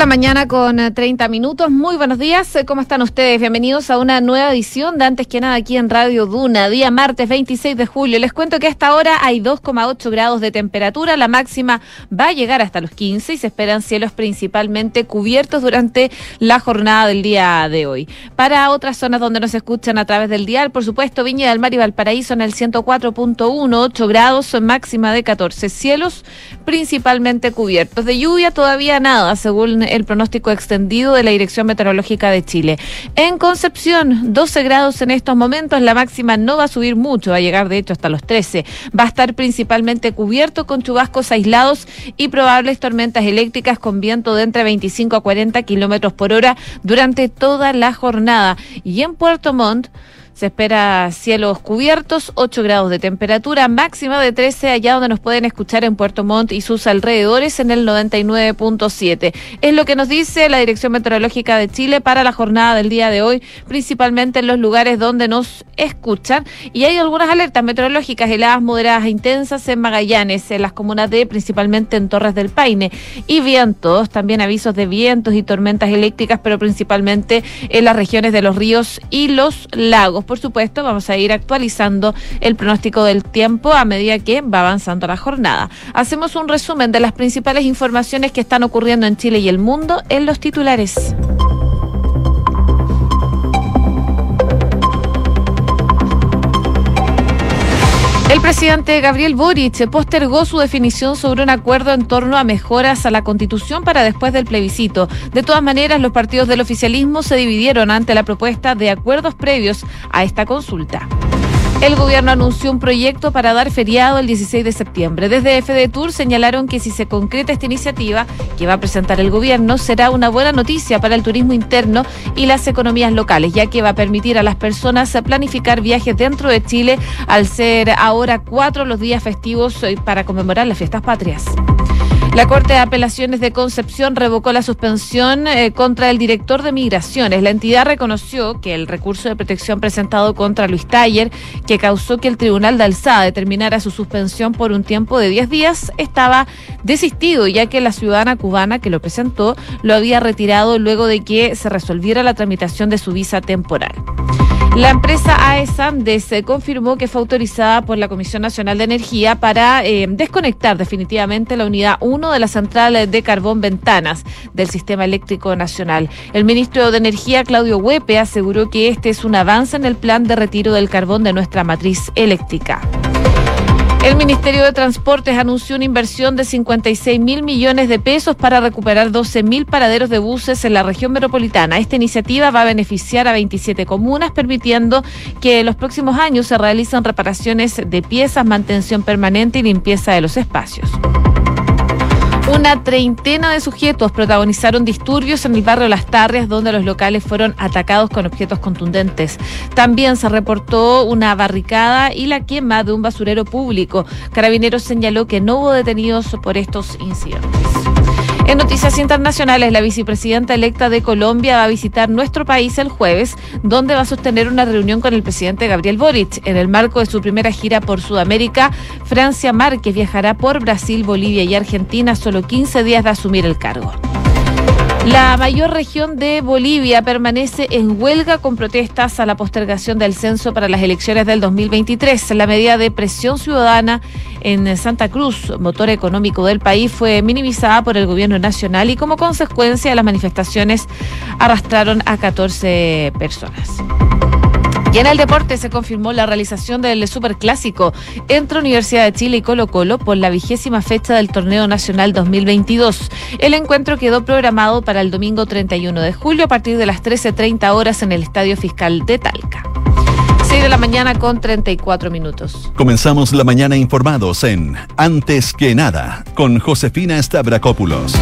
la mañana con 30 eh, minutos. Muy buenos días. Eh, ¿Cómo están ustedes? Bienvenidos a una nueva edición de Antes que nada aquí en Radio Duna, día martes 26 de julio. Les cuento que hasta ahora hay 2,8 grados de temperatura. La máxima va a llegar hasta los 15 y se esperan cielos principalmente cubiertos durante la jornada del día de hoy. Para otras zonas donde nos escuchan a través del dial, por supuesto, Viña del Mar y Valparaíso en el 104.1, 8 grados, máxima de 14. Cielos principalmente cubiertos. De lluvia todavía nada, según el pronóstico extendido de la Dirección Meteorológica de Chile. En Concepción, 12 grados en estos momentos, la máxima no va a subir mucho, va a llegar de hecho hasta los 13. Va a estar principalmente cubierto con chubascos aislados y probables tormentas eléctricas con viento de entre 25 a 40 kilómetros por hora durante toda la jornada. Y en Puerto Montt, se espera cielos cubiertos, 8 grados de temperatura, máxima de 13 allá donde nos pueden escuchar en Puerto Montt y sus alrededores en el 99.7. Es lo que nos dice la Dirección Meteorológica de Chile para la jornada del día de hoy, principalmente en los lugares donde nos escuchan. Y hay algunas alertas meteorológicas, heladas moderadas e intensas en Magallanes, en las comunas de, principalmente en Torres del Paine. Y vientos, también avisos de vientos y tormentas eléctricas, pero principalmente en las regiones de los ríos y los lagos por supuesto, vamos a ir actualizando el pronóstico del tiempo a medida que va avanzando la jornada. Hacemos un resumen de las principales informaciones que están ocurriendo en Chile y el mundo en los titulares. Presidente Gabriel Boric postergó su definición sobre un acuerdo en torno a mejoras a la constitución para después del plebiscito. De todas maneras, los partidos del oficialismo se dividieron ante la propuesta de acuerdos previos a esta consulta. El gobierno anunció un proyecto para dar feriado el 16 de septiembre. Desde FDTUR señalaron que si se concreta esta iniciativa que va a presentar el gobierno, será una buena noticia para el turismo interno y las economías locales, ya que va a permitir a las personas planificar viajes dentro de Chile al ser ahora cuatro los días festivos eh, para conmemorar las fiestas patrias. La Corte de Apelaciones de Concepción revocó la suspensión eh, contra el director de Migraciones. La entidad reconoció que el recurso de protección presentado contra Luis Taller, que causó que el Tribunal de Alzada determinara su suspensión por un tiempo de 10 días, estaba desistido, ya que la ciudadana cubana que lo presentó lo había retirado luego de que se resolviera la tramitación de su visa temporal. La empresa AESANDES confirmó que fue autorizada por la Comisión Nacional de Energía para eh, desconectar definitivamente la unidad 1 de la central de carbón Ventanas del Sistema Eléctrico Nacional. El ministro de Energía, Claudio Huepe, aseguró que este es un avance en el plan de retiro del carbón de nuestra matriz eléctrica. El Ministerio de Transportes anunció una inversión de 56 mil millones de pesos para recuperar 12 mil paraderos de buses en la región metropolitana. Esta iniciativa va a beneficiar a 27 comunas, permitiendo que en los próximos años se realicen reparaciones de piezas, mantención permanente y limpieza de los espacios. Una treintena de sujetos protagonizaron disturbios en el barrio Las Tarrias, donde los locales fueron atacados con objetos contundentes. También se reportó una barricada y la quema de un basurero público. Carabineros señaló que no hubo detenidos por estos incidentes. En noticias internacionales, la vicepresidenta electa de Colombia va a visitar nuestro país el jueves, donde va a sostener una reunión con el presidente Gabriel Boric. En el marco de su primera gira por Sudamérica, Francia Márquez viajará por Brasil, Bolivia y Argentina solo 15 días de asumir el cargo. La mayor región de Bolivia permanece en huelga con protestas a la postergación del censo para las elecciones del 2023. La medida de presión ciudadana en Santa Cruz, motor económico del país, fue minimizada por el gobierno nacional y como consecuencia las manifestaciones arrastraron a 14 personas. Y en el deporte se confirmó la realización del Superclásico entre Universidad de Chile y Colo Colo por la vigésima fecha del Torneo Nacional 2022. El encuentro quedó programado para el domingo 31 de julio a partir de las 13.30 horas en el Estadio Fiscal de Talca. 6 de la mañana con 34 minutos. Comenzamos la mañana informados en Antes que nada con Josefina Stavrakopoulos.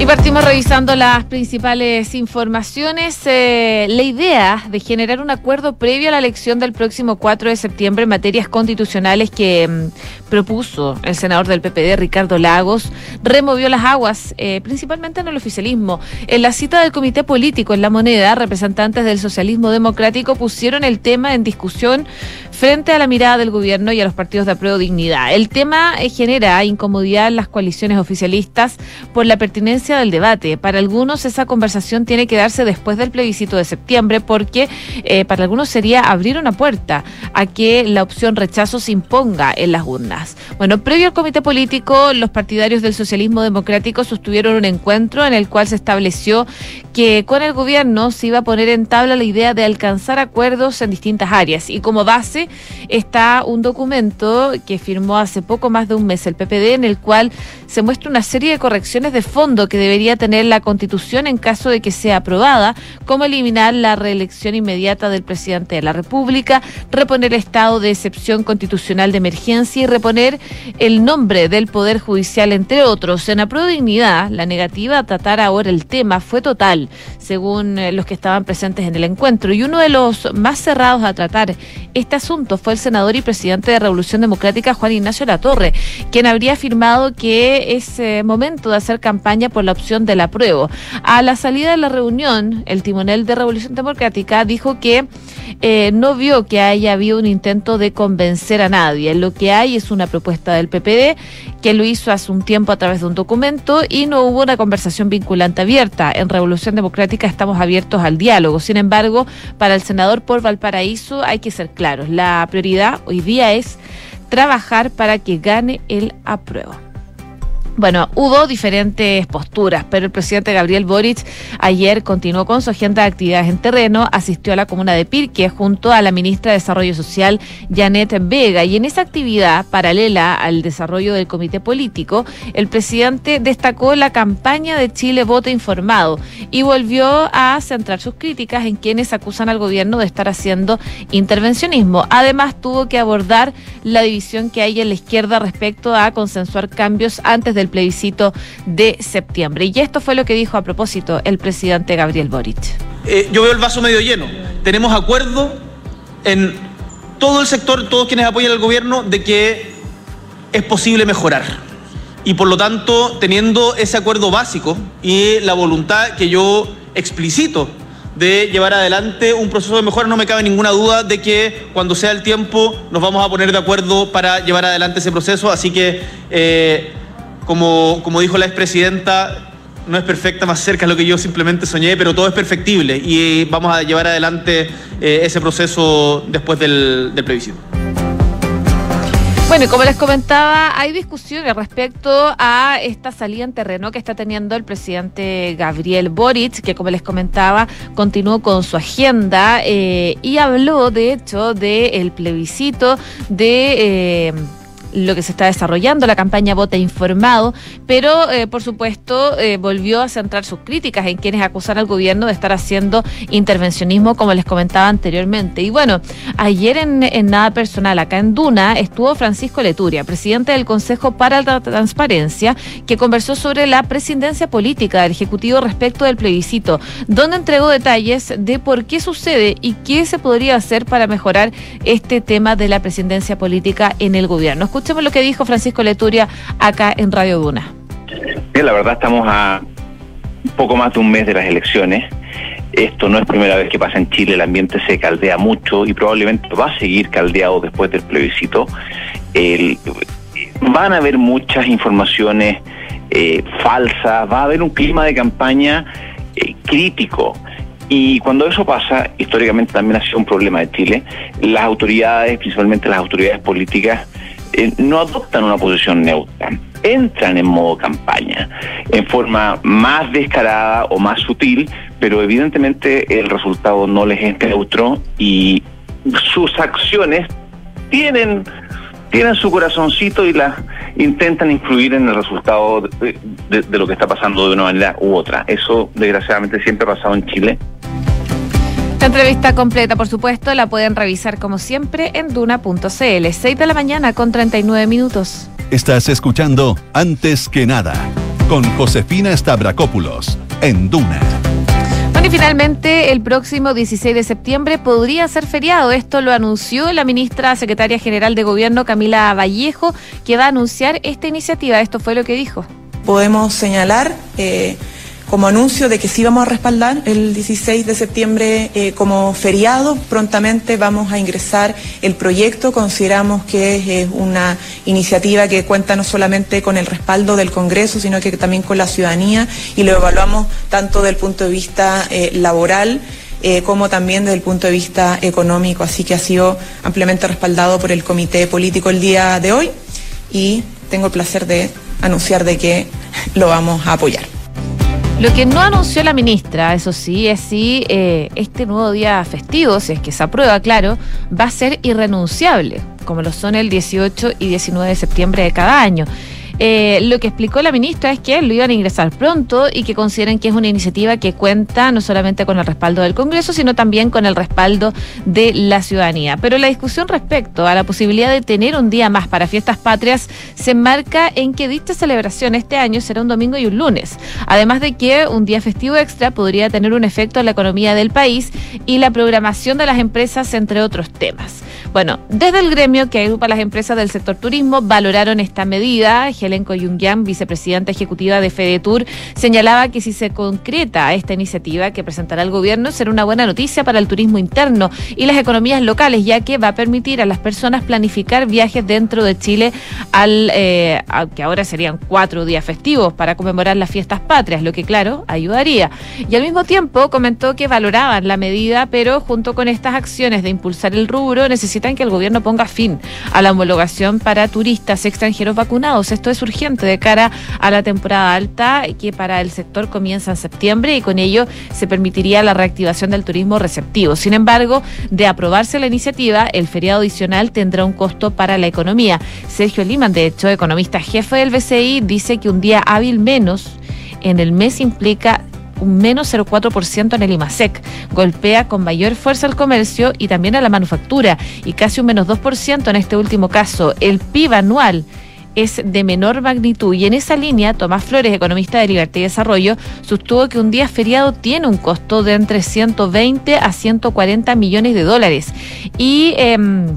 Y partimos revisando las principales informaciones. Eh, la idea de generar un acuerdo previo a la elección del próximo 4 de septiembre en materias constitucionales que mm, propuso el senador del PPD, Ricardo Lagos, removió las aguas, eh, principalmente en el oficialismo. En la cita del Comité Político en La Moneda, representantes del socialismo democrático pusieron el tema en discusión frente a la mirada del gobierno y a los partidos de apruebo dignidad. El tema eh, genera incomodidad en las coaliciones oficialistas por la pertinencia del debate. Para algunos esa conversación tiene que darse después del plebiscito de septiembre porque eh, para algunos sería abrir una puerta a que la opción rechazo se imponga en las urnas. Bueno, previo al comité político, los partidarios del socialismo democrático sostuvieron un encuentro en el cual se estableció que con el gobierno se iba a poner en tabla la idea de alcanzar acuerdos en distintas áreas y como base está un documento que firmó hace poco más de un mes el PPD en el cual se muestra una serie de correcciones de fondo que debería tener la Constitución en caso de que sea aprobada, como eliminar la reelección inmediata del presidente de la República, reponer el estado de excepción constitucional de emergencia y reponer el nombre del Poder Judicial, entre otros. En apruebo dignidad, la negativa a tratar ahora el tema fue total, según eh, los que estaban presentes en el encuentro. Y uno de los más cerrados a tratar este asunto fue el senador y presidente de Revolución Democrática, Juan Ignacio Latorre, quien habría afirmado que es eh, momento de hacer campaña por la opción del apruebo. A la salida de la reunión, el timonel de Revolución Democrática dijo que eh, no vio que haya habido un intento de convencer a nadie. Lo que hay es una propuesta del PPD que lo hizo hace un tiempo a través de un documento y no hubo una conversación vinculante abierta. En Revolución Democrática estamos abiertos al diálogo. Sin embargo, para el senador por Valparaíso hay que ser claros. La prioridad hoy día es trabajar para que gane el apruebo. Bueno, hubo diferentes posturas, pero el presidente Gabriel Boric ayer continuó con su agenda de actividades en terreno, asistió a la comuna de Pirque junto a la ministra de Desarrollo Social, Janet Vega, y en esa actividad paralela al desarrollo del comité político, el presidente destacó la campaña de Chile Voto Informado y volvió a centrar sus críticas en quienes acusan al gobierno de estar haciendo intervencionismo. Además, tuvo que abordar la división que hay en la izquierda respecto a consensuar cambios antes del plebiscito de septiembre. Y esto fue lo que dijo a propósito el presidente Gabriel Boric. Eh, yo veo el vaso medio lleno. Tenemos acuerdo en todo el sector, todos quienes apoyan al gobierno, de que es posible mejorar. Y por lo tanto, teniendo ese acuerdo básico y la voluntad que yo explicito de llevar adelante un proceso de mejora, no me cabe ninguna duda de que cuando sea el tiempo nos vamos a poner de acuerdo para llevar adelante ese proceso. Así que eh, como, como dijo la expresidenta, no es perfecta, más cerca de lo que yo simplemente soñé, pero todo es perfectible y vamos a llevar adelante eh, ese proceso después del, plebiscito. Bueno, y como les comentaba, hay discusiones respecto a esta salida en terreno que está teniendo el presidente Gabriel Boric, que como les comentaba, continuó con su agenda eh, y habló, de hecho, del plebiscito de... Eh, lo que se está desarrollando, la campaña Vota Informado, pero eh, por supuesto eh, volvió a centrar sus críticas en quienes acusan al gobierno de estar haciendo intervencionismo, como les comentaba anteriormente. Y bueno, ayer en, en Nada Personal, acá en Duna, estuvo Francisco Leturia, presidente del Consejo para la Transparencia, que conversó sobre la presidencia política del Ejecutivo respecto del plebiscito, donde entregó detalles de por qué sucede y qué se podría hacer para mejorar este tema de la presidencia política en el gobierno. Escuchemos lo que dijo Francisco Leturia acá en Radio Duna. Bien, la verdad estamos a poco más de un mes de las elecciones. Esto no es primera vez que pasa en Chile, el ambiente se caldea mucho y probablemente va a seguir caldeado después del plebiscito. El, van a haber muchas informaciones eh, falsas, va a haber un clima de campaña eh, crítico. Y cuando eso pasa, históricamente también ha sido un problema de Chile, las autoridades, principalmente las autoridades políticas, eh, no adoptan una posición neutra, entran en modo campaña, en forma más descarada o más sutil, pero evidentemente el resultado no les es neutro y sus acciones tienen tienen su corazoncito y las intentan influir en el resultado de, lo que está pasando de una manera u otra. Eso desgraciadamente siempre ha pasado en Chile. Esta entrevista completa, por supuesto, la pueden revisar como siempre en duna.cl. 6 de la mañana con 39 minutos. Estás escuchando Antes que nada con Josefina Stavrakopoulos en Duna. Bueno, y finalmente el próximo 16 de septiembre podría ser feriado. Esto lo anunció la ministra secretaria general de Gobierno, Camila Vallejo, que va a anunciar esta iniciativa. Esto fue lo que dijo. Podemos señalar eh, como anuncio de que sí vamos a respaldar el 16 de septiembre eh, como feriado. Prontamente vamos a ingresar el proyecto. Consideramos que es una iniciativa que cuenta no solamente con el respaldo del Congreso, sino que también con la ciudadanía y lo evaluamos tanto desde el punto de vista eh, laboral. Eh, como también desde el punto de vista económico, así que ha sido ampliamente respaldado por el Comité Político el día de hoy y tengo el placer de anunciar de que lo vamos a apoyar. Lo que no anunció la ministra, eso sí, es si eh, este nuevo día festivo, si es que se aprueba, claro, va a ser irrenunciable, como lo son el 18 y 19 de septiembre de cada año. Eh, lo que explicó la ministra es que lo iban a ingresar pronto y que consideran que es una iniciativa que cuenta no solamente con el respaldo del Congreso, sino también con el respaldo de la ciudadanía. Pero la discusión respecto a la posibilidad de tener un día más para fiestas patrias se enmarca en que dicha celebración este año será un domingo y un lunes. Además de que un día festivo extra podría tener un efecto en la economía del país y la programación de las empresas, entre otros temas. Bueno, desde el gremio que agrupa las empresas del sector turismo valoraron esta medida. Helen Coyungian, vicepresidenta ejecutiva de FedeTour, señalaba que si se concreta esta iniciativa que presentará el gobierno será una buena noticia para el turismo interno y las economías locales, ya que va a permitir a las personas planificar viajes dentro de Chile al eh, que ahora serían cuatro días festivos para conmemorar las fiestas patrias, lo que claro ayudaría. Y al mismo tiempo comentó que valoraban la medida, pero junto con estas acciones de impulsar el rubro necesitan que el gobierno ponga fin a la homologación para turistas extranjeros vacunados. Esto es urgente de cara a la temporada alta que para el sector comienza en septiembre y con ello se permitiría la reactivación del turismo receptivo. Sin embargo, de aprobarse la iniciativa, el feriado adicional tendrá un costo para la economía. Sergio Liman, de hecho, economista jefe del BCI, dice que un día hábil menos en el mes implica un menos 0,4% en el IMASEC. Golpea con mayor fuerza al comercio y también a la manufactura y casi un menos 2% en este último caso. El PIB anual es de menor magnitud y en esa línea Tomás Flores, economista de Libertad y Desarrollo, sostuvo que un día feriado tiene un costo de entre 120 a 140 millones de dólares y em,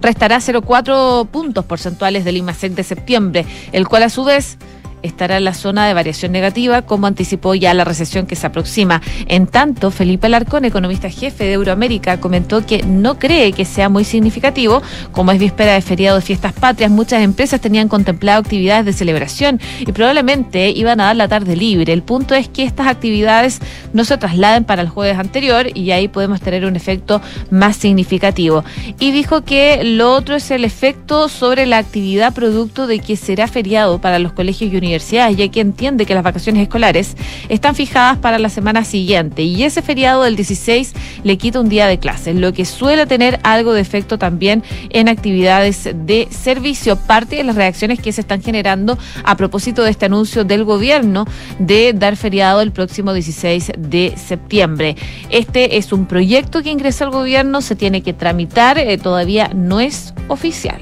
restará 0,4 puntos porcentuales del IMASEC de septiembre, el cual a su vez estará en la zona de variación negativa, como anticipó ya la recesión que se aproxima. En tanto, Felipe Alarcón, economista jefe de Euroamérica, comentó que no cree que sea muy significativo, como es víspera de feriado de fiestas patrias, muchas empresas tenían contemplado actividades de celebración y probablemente iban a dar la tarde libre. El punto es que estas actividades no se trasladen para el jueves anterior y ahí podemos tener un efecto más significativo. Y dijo que lo otro es el efecto sobre la actividad producto de que será feriado para los colegios y universidades universidades, ya que entiende que las vacaciones escolares están fijadas para la semana siguiente y ese feriado del 16 le quita un día de clases, lo que suele tener algo de efecto también en actividades de servicio. Parte de las reacciones que se están generando a propósito de este anuncio del gobierno de dar feriado el próximo 16 de septiembre. Este es un proyecto que ingresa al gobierno, se tiene que tramitar, eh, todavía no es oficial.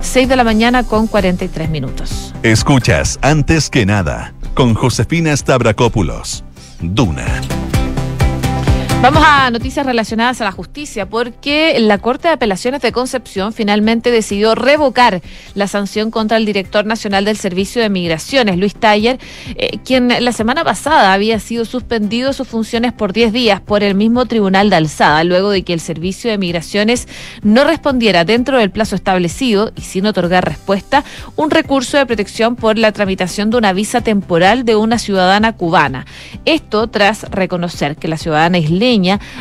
6 de la mañana con 43 minutos. Escuchas antes que nada con Josefina Stavrakopoulos. Duna. Vamos a noticias relacionadas a la justicia, porque la Corte de Apelaciones de Concepción finalmente decidió revocar la sanción contra el director nacional del Servicio de Migraciones, Luis Taller, eh, quien la semana pasada había sido suspendido de sus funciones por 10 días por el mismo Tribunal de Alzada, luego de que el Servicio de Migraciones no respondiera dentro del plazo establecido y sin otorgar respuesta un recurso de protección por la tramitación de una visa temporal de una ciudadana cubana. Esto tras reconocer que la ciudadana isleña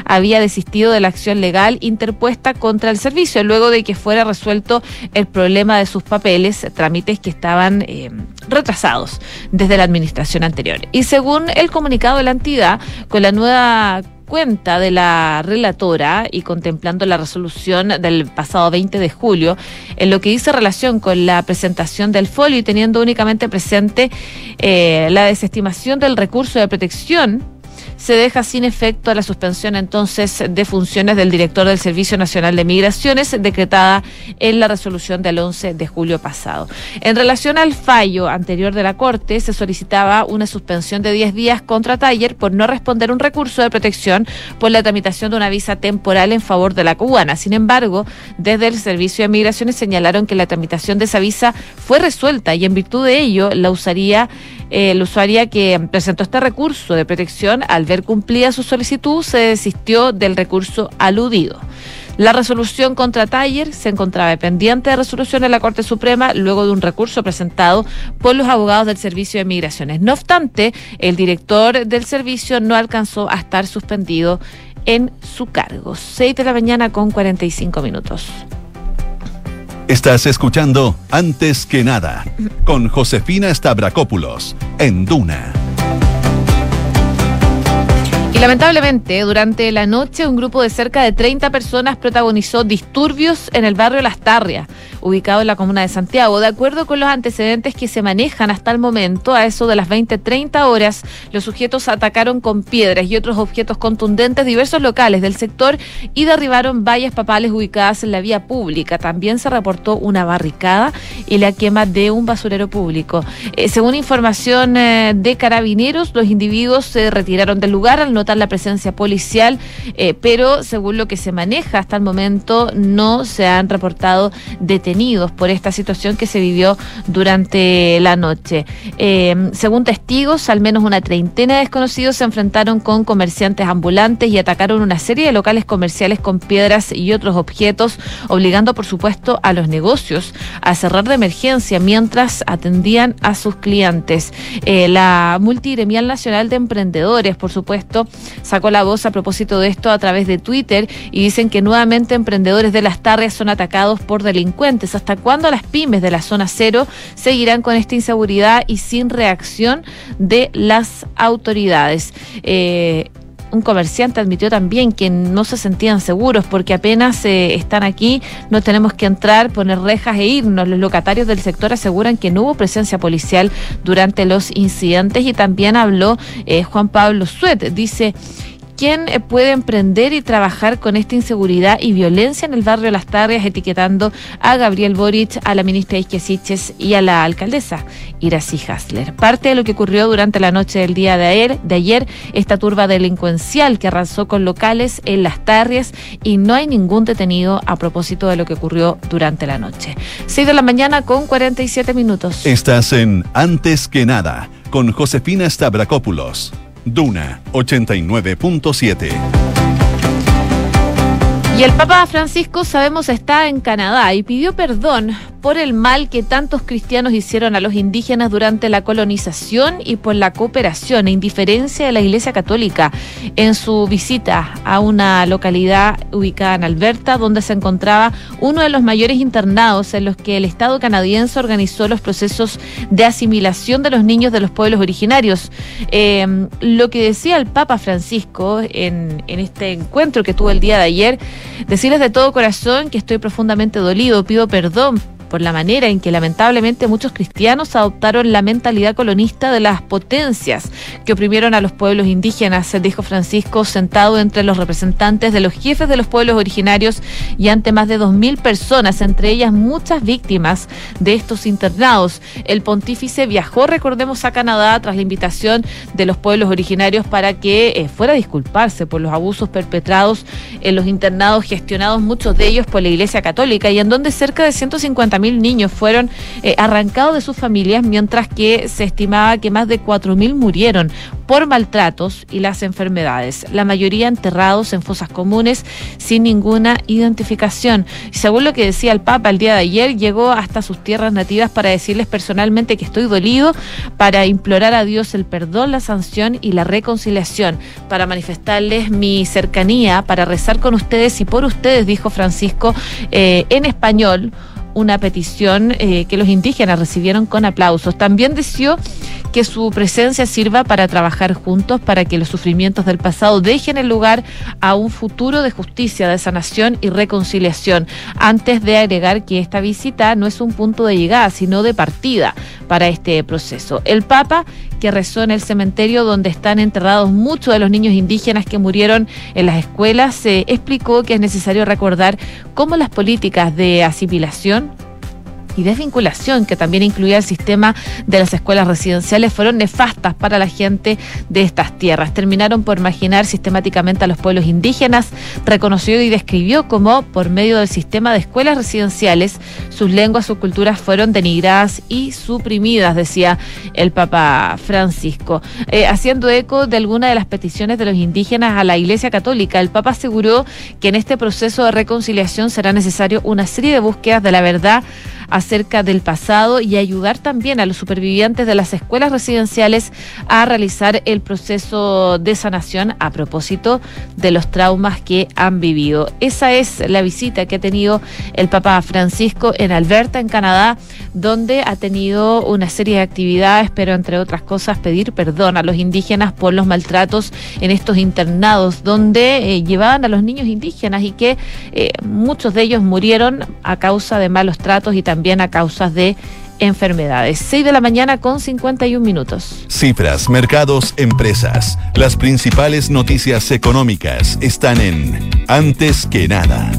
había desistido de la acción legal interpuesta contra el servicio luego de que fuera resuelto el problema de sus papeles, trámites que estaban eh, retrasados desde la administración anterior. Y según el comunicado de la entidad, con la nueva cuenta de la relatora y contemplando la resolución del pasado 20 de julio, en lo que dice relación con la presentación del folio y teniendo únicamente presente eh, la desestimación del recurso de protección se deja sin efecto la suspensión entonces de funciones del director del Servicio Nacional de Migraciones decretada en la resolución del 11 de julio pasado. En relación al fallo anterior de la Corte, se solicitaba una suspensión de 10 días contra Taller por no responder un recurso de protección por la tramitación de una visa temporal en favor de la cubana. Sin embargo, desde el Servicio de Migraciones señalaron que la tramitación de esa visa fue resuelta y en virtud de ello la usaría eh, la usuaria que presentó este recurso de protección al ver cumplida su solicitud se desistió del recurso aludido. La resolución contra Taller se encontraba pendiente de resolución en la Corte Suprema luego de un recurso presentado por los abogados del Servicio de Migraciones. No obstante, el director del servicio no alcanzó a estar suspendido en su cargo. 6 de la mañana con 45 minutos. Estás escuchando Antes que nada con Josefina Stavrakopoulos en Duna. Lamentablemente, durante la noche, un grupo de cerca de 30 personas protagonizó disturbios en el barrio Las Tarrias ubicado en la comuna de Santiago. De acuerdo con los antecedentes que se manejan hasta el momento, a eso de las 20-30 horas, los sujetos atacaron con piedras y otros objetos contundentes diversos locales del sector y derribaron vallas papales ubicadas en la vía pública. También se reportó una barricada y la quema de un basurero público. Eh, según información eh, de carabineros, los individuos se retiraron del lugar al la presencia policial, eh, pero según lo que se maneja hasta el momento, no se han reportado detenidos por esta situación que se vivió durante la noche. Eh, según testigos, al menos una treintena de desconocidos se enfrentaron con comerciantes ambulantes y atacaron una serie de locales comerciales con piedras y otros objetos, obligando, por supuesto, a los negocios a cerrar de emergencia mientras atendían a sus clientes. Eh, la Multigremial Nacional de Emprendedores, por supuesto, sacó la voz a propósito de esto a través de Twitter y dicen que nuevamente emprendedores de las tardes son atacados por delincuentes ¿Hasta cuándo las pymes de la zona cero seguirán con esta inseguridad y sin reacción de las autoridades? Eh, un comerciante admitió también que no se sentían seguros porque apenas eh, están aquí, no tenemos que entrar, poner rejas e irnos. Los locatarios del sector aseguran que no hubo presencia policial durante los incidentes y también habló eh, Juan Pablo Suet. Dice ¿Quién eh, puede emprender y trabajar con esta inseguridad y violencia en el barrio Las Tarrias, etiquetando a Gabriel Boric, a la ministra Isquiasiches y a la alcaldesa Iracy Hasler? Parte de lo que ocurrió durante la noche del día de ayer, de ayer, esta turba delincuencial que arrasó con locales en Las Tarrias y no hay ningún detenido a propósito de lo que ocurrió durante la noche. 6 de la mañana con 47 minutos. Estás en Antes que nada con Josefina Stavrakopoulos. Duna 89.7. Y el Papa Francisco, sabemos, está en Canadá y pidió perdón por el mal que tantos cristianos hicieron a los indígenas durante la colonización y por la cooperación e indiferencia de la Iglesia Católica en su visita a una localidad ubicada en Alberta, donde se encontraba uno de los mayores internados en los que el Estado canadiense organizó los procesos de asimilación de los niños de los pueblos originarios. Em, lo que decía el Papa Francisco en, en este encuentro que tuvo el día de ayer, decirles de todo corazón que estoy profundamente dolido, pido perdón por la manera en que lamentablemente muchos cristianos adoptaron la mentalidad colonista de las potencias que oprimieron a los pueblos indígenas, dijo Francisco, sentado entre los representantes de los jefes de los pueblos originarios y ante más de 2.000 personas, entre ellas muchas víctimas de estos internados. El pontífice viajó, recordemos, a Canadá tras la invitación de los pueblos originarios para que eh, fuera a disculparse por los abusos perpetrados en los internados gestionados, muchos de ellos por la Iglesia Católica, y en donde cerca de 150 mil niños fueron eh, arrancados de sus familias, mientras que se estimaba que más de mil murieron por maltratos y las enfermedades, la mayoría enterrados en fosas comunes sin ninguna identificación. Según lo que decía el Papa el día de ayer, llegó hasta sus tierras nativas para decirles personalmente que estoy dolido, para implorar a Dios el perdón, la sanción y la reconciliación, para manifestarles mi cercanía, para rezar con ustedes y por ustedes, dijo Francisco eh, en español una petición eh, que los indígenas recibieron con aplausos. También deseó que su presencia sirva para trabajar juntos para que los sufrimientos del pasado dejen el lugar a un futuro de justicia, de sanación y reconciliación, antes de agregar que esta visita no es un punto de llegada, sino de partida para este proceso. El Papa que rezó en el cementerio donde están enterrados muchos de los niños indígenas que murieron en las escuelas, se explicó que es necesario recordar cómo las políticas de asimilación y desvinculación, que también incluía el sistema de las escuelas residenciales, fueron nefastas para la gente de estas tierras. Terminaron por marginar sistemáticamente a los pueblos indígenas, reconoció y describió cómo, por medio del sistema de escuelas residenciales, sus lenguas, sus culturas fueron denigradas y suprimidas, decía el Papa Francisco. Eh, haciendo eco de alguna de las peticiones de los indígenas a la Iglesia Católica, el Papa aseguró que en este proceso de reconciliación será necesario una serie de búsquedas de la verdad acerca del pasado y ayudar también a los supervivientes de las escuelas residenciales a realizar el proceso de sanación a propósito de los traumas que han vivido. Esa es la visita que ha tenido el Papa Francisco en Alberta, en Canadá, donde ha tenido una serie de actividades, pero entre otras cosas pedir perdón a los indígenas por los maltratos en estos internados, donde eh, llevaban a los niños indígenas y que eh, muchos de ellos murieron a causa de malos tratos y también también a causas de enfermedades. 6 de la mañana con 51 minutos. Cifras, mercados, empresas. Las principales noticias económicas están en Antes que nada.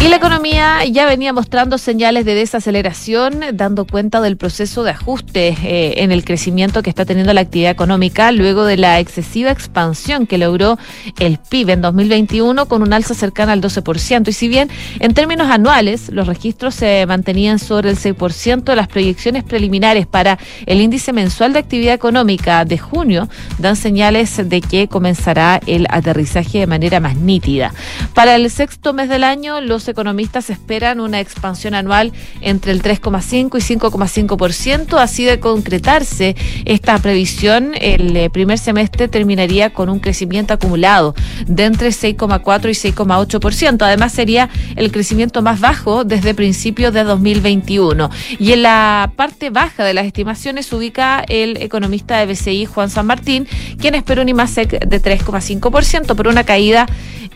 Y la economía ya venía mostrando señales de desaceleración, dando cuenta del proceso de ajuste eh, en el crecimiento que está teniendo la actividad económica luego de la excesiva expansión que logró el PIB en 2021 con un alza cercana al 12%. Y si bien en términos anuales los registros se mantenían sobre el 6%, las proyecciones preliminares para el índice mensual de actividad económica de junio dan señales de que comenzará el aterrizaje de manera más nítida. Para el sexto mes del año, los economistas esperan una expansión anual entre el 3,5 y 5,5%. Así de concretarse esta previsión, el eh, primer semestre terminaría con un crecimiento acumulado de entre 6,4 y 6,8%. Además, sería el crecimiento más bajo desde principios de 2021. Y en la parte baja de las estimaciones ubica el economista de BCI, Juan San Martín, quien espera un IMASEC de 3,5%, por una caída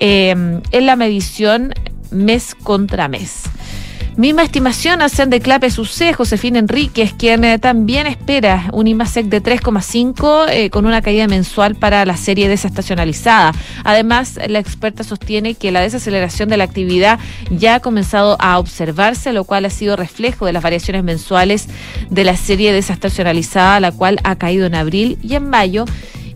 eh, en la medición mes contra mes. Misma estimación hacen de Clape Sucé, Josefina Enríquez, quien eh, también espera un IMASEC de 3,5 eh, con una caída mensual para la serie desestacionalizada. Además, la experta sostiene que la desaceleración de la actividad ya ha comenzado a observarse, lo cual ha sido reflejo de las variaciones mensuales de la serie desestacionalizada, la cual ha caído en abril y en mayo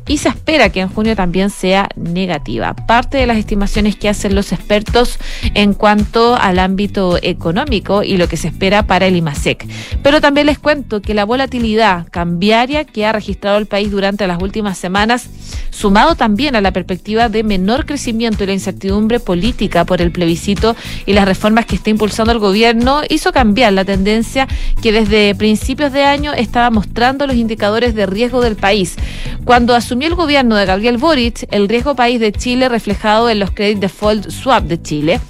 y se espera que en junio también sea negativa. Parte de las estimaciones que hacen los expertos en cuanto al ámbito económico y lo que se espera para el IMASEC. Pero también les cuento que la volatilidad cambiaria que ha registrado el país durante las últimas semanas, sumado también a la perspectiva de menor crecimiento y la incertidumbre política por el plebiscito y las reformas que está impulsando el gobierno, hizo cambiar la tendencia que desde principios de año estaba mostrando los indicadores de riesgo del país. Cuando asumió el gobierno de Gabriel Boric, el riesgo país de Chile reflejado en los credit default swap de Chile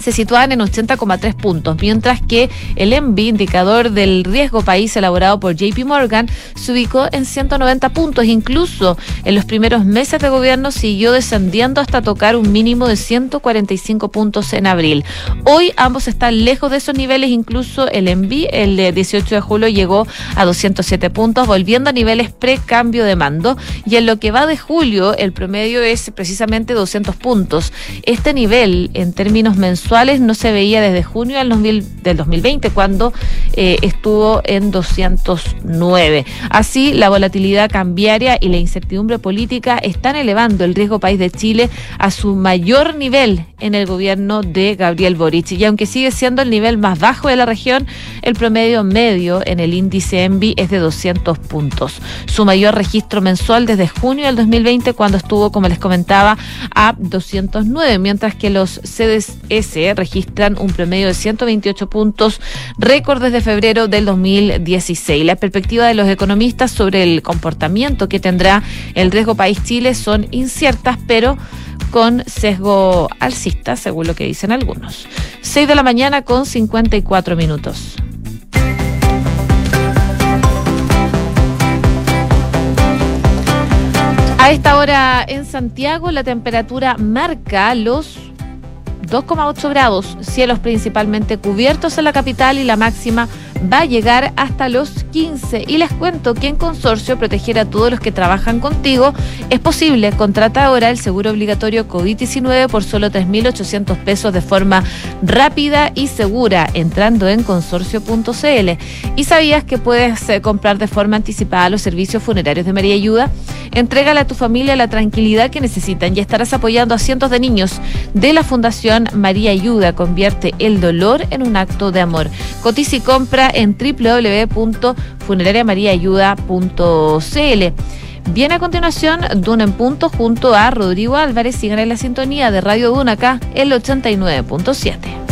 se situaban en 80,3 puntos, mientras que el ENVI, indicador del riesgo país elaborado por JP Morgan, se ubicó en 190 puntos. Incluso en los primeros meses de gobierno siguió descendiendo hasta tocar un mínimo de 145 puntos en abril. Hoy ambos están lejos de esos niveles, incluso el ENVI, el de 18 de julio, llegó a 207 puntos, volviendo a niveles pre-cambio de mando. Y en lo que va de julio, el promedio es precisamente 200 puntos. Este nivel, en términos mensuales, no se veía desde junio del, 2020, cuando eh, estuvo en 209. Así, la volatilidad cambiaria y la incertidumbre política están elevando el riesgo país de Chile a su mayor nivel en el gobierno de Gabriel Boric. Y aunque sigue siendo el nivel más bajo de la región, el promedio medio en el índice ENVI es de 200 puntos. Su mayor registro mensual desde junio del 2020, cuando estuvo, como les comentaba, a 209, mientras que los CDS registran un promedio de 128 puntos, récord desde febrero del 2016. La perspectiva de los economistas sobre el comportamiento que tendrá el riesgo país Chile son inciertas, pero con sesgo alcista, según lo que dicen algunos. 6 de la mañana con 54 minutos. A esta hora en Santiago la temperatura marca los 2,8 grados, cielos principalmente cubiertos en la capital y la máxima va a llegar hasta los 15. Y les cuento que en Consorcio Proteger a todos los que trabajan contigo es posible. Contrata ahora el seguro obligatorio COVID-19 por solo 3.800 pesos de forma rápida y segura entrando en consorcio.cl. ¿Y sabías que puedes eh, comprar de forma anticipada los servicios funerarios de María Ayuda? Entrégale a tu familia la tranquilidad que necesitan y estarás apoyando a cientos de niños de la Fundación María Ayuda. Convierte el dolor en un acto de amor. Cotiza y compra en www.funerariamariaayuda.cl. Viene a continuación Duna en Punto junto a Rodrigo Álvarez. Sigan en la sintonía de Radio Duna el 89.7.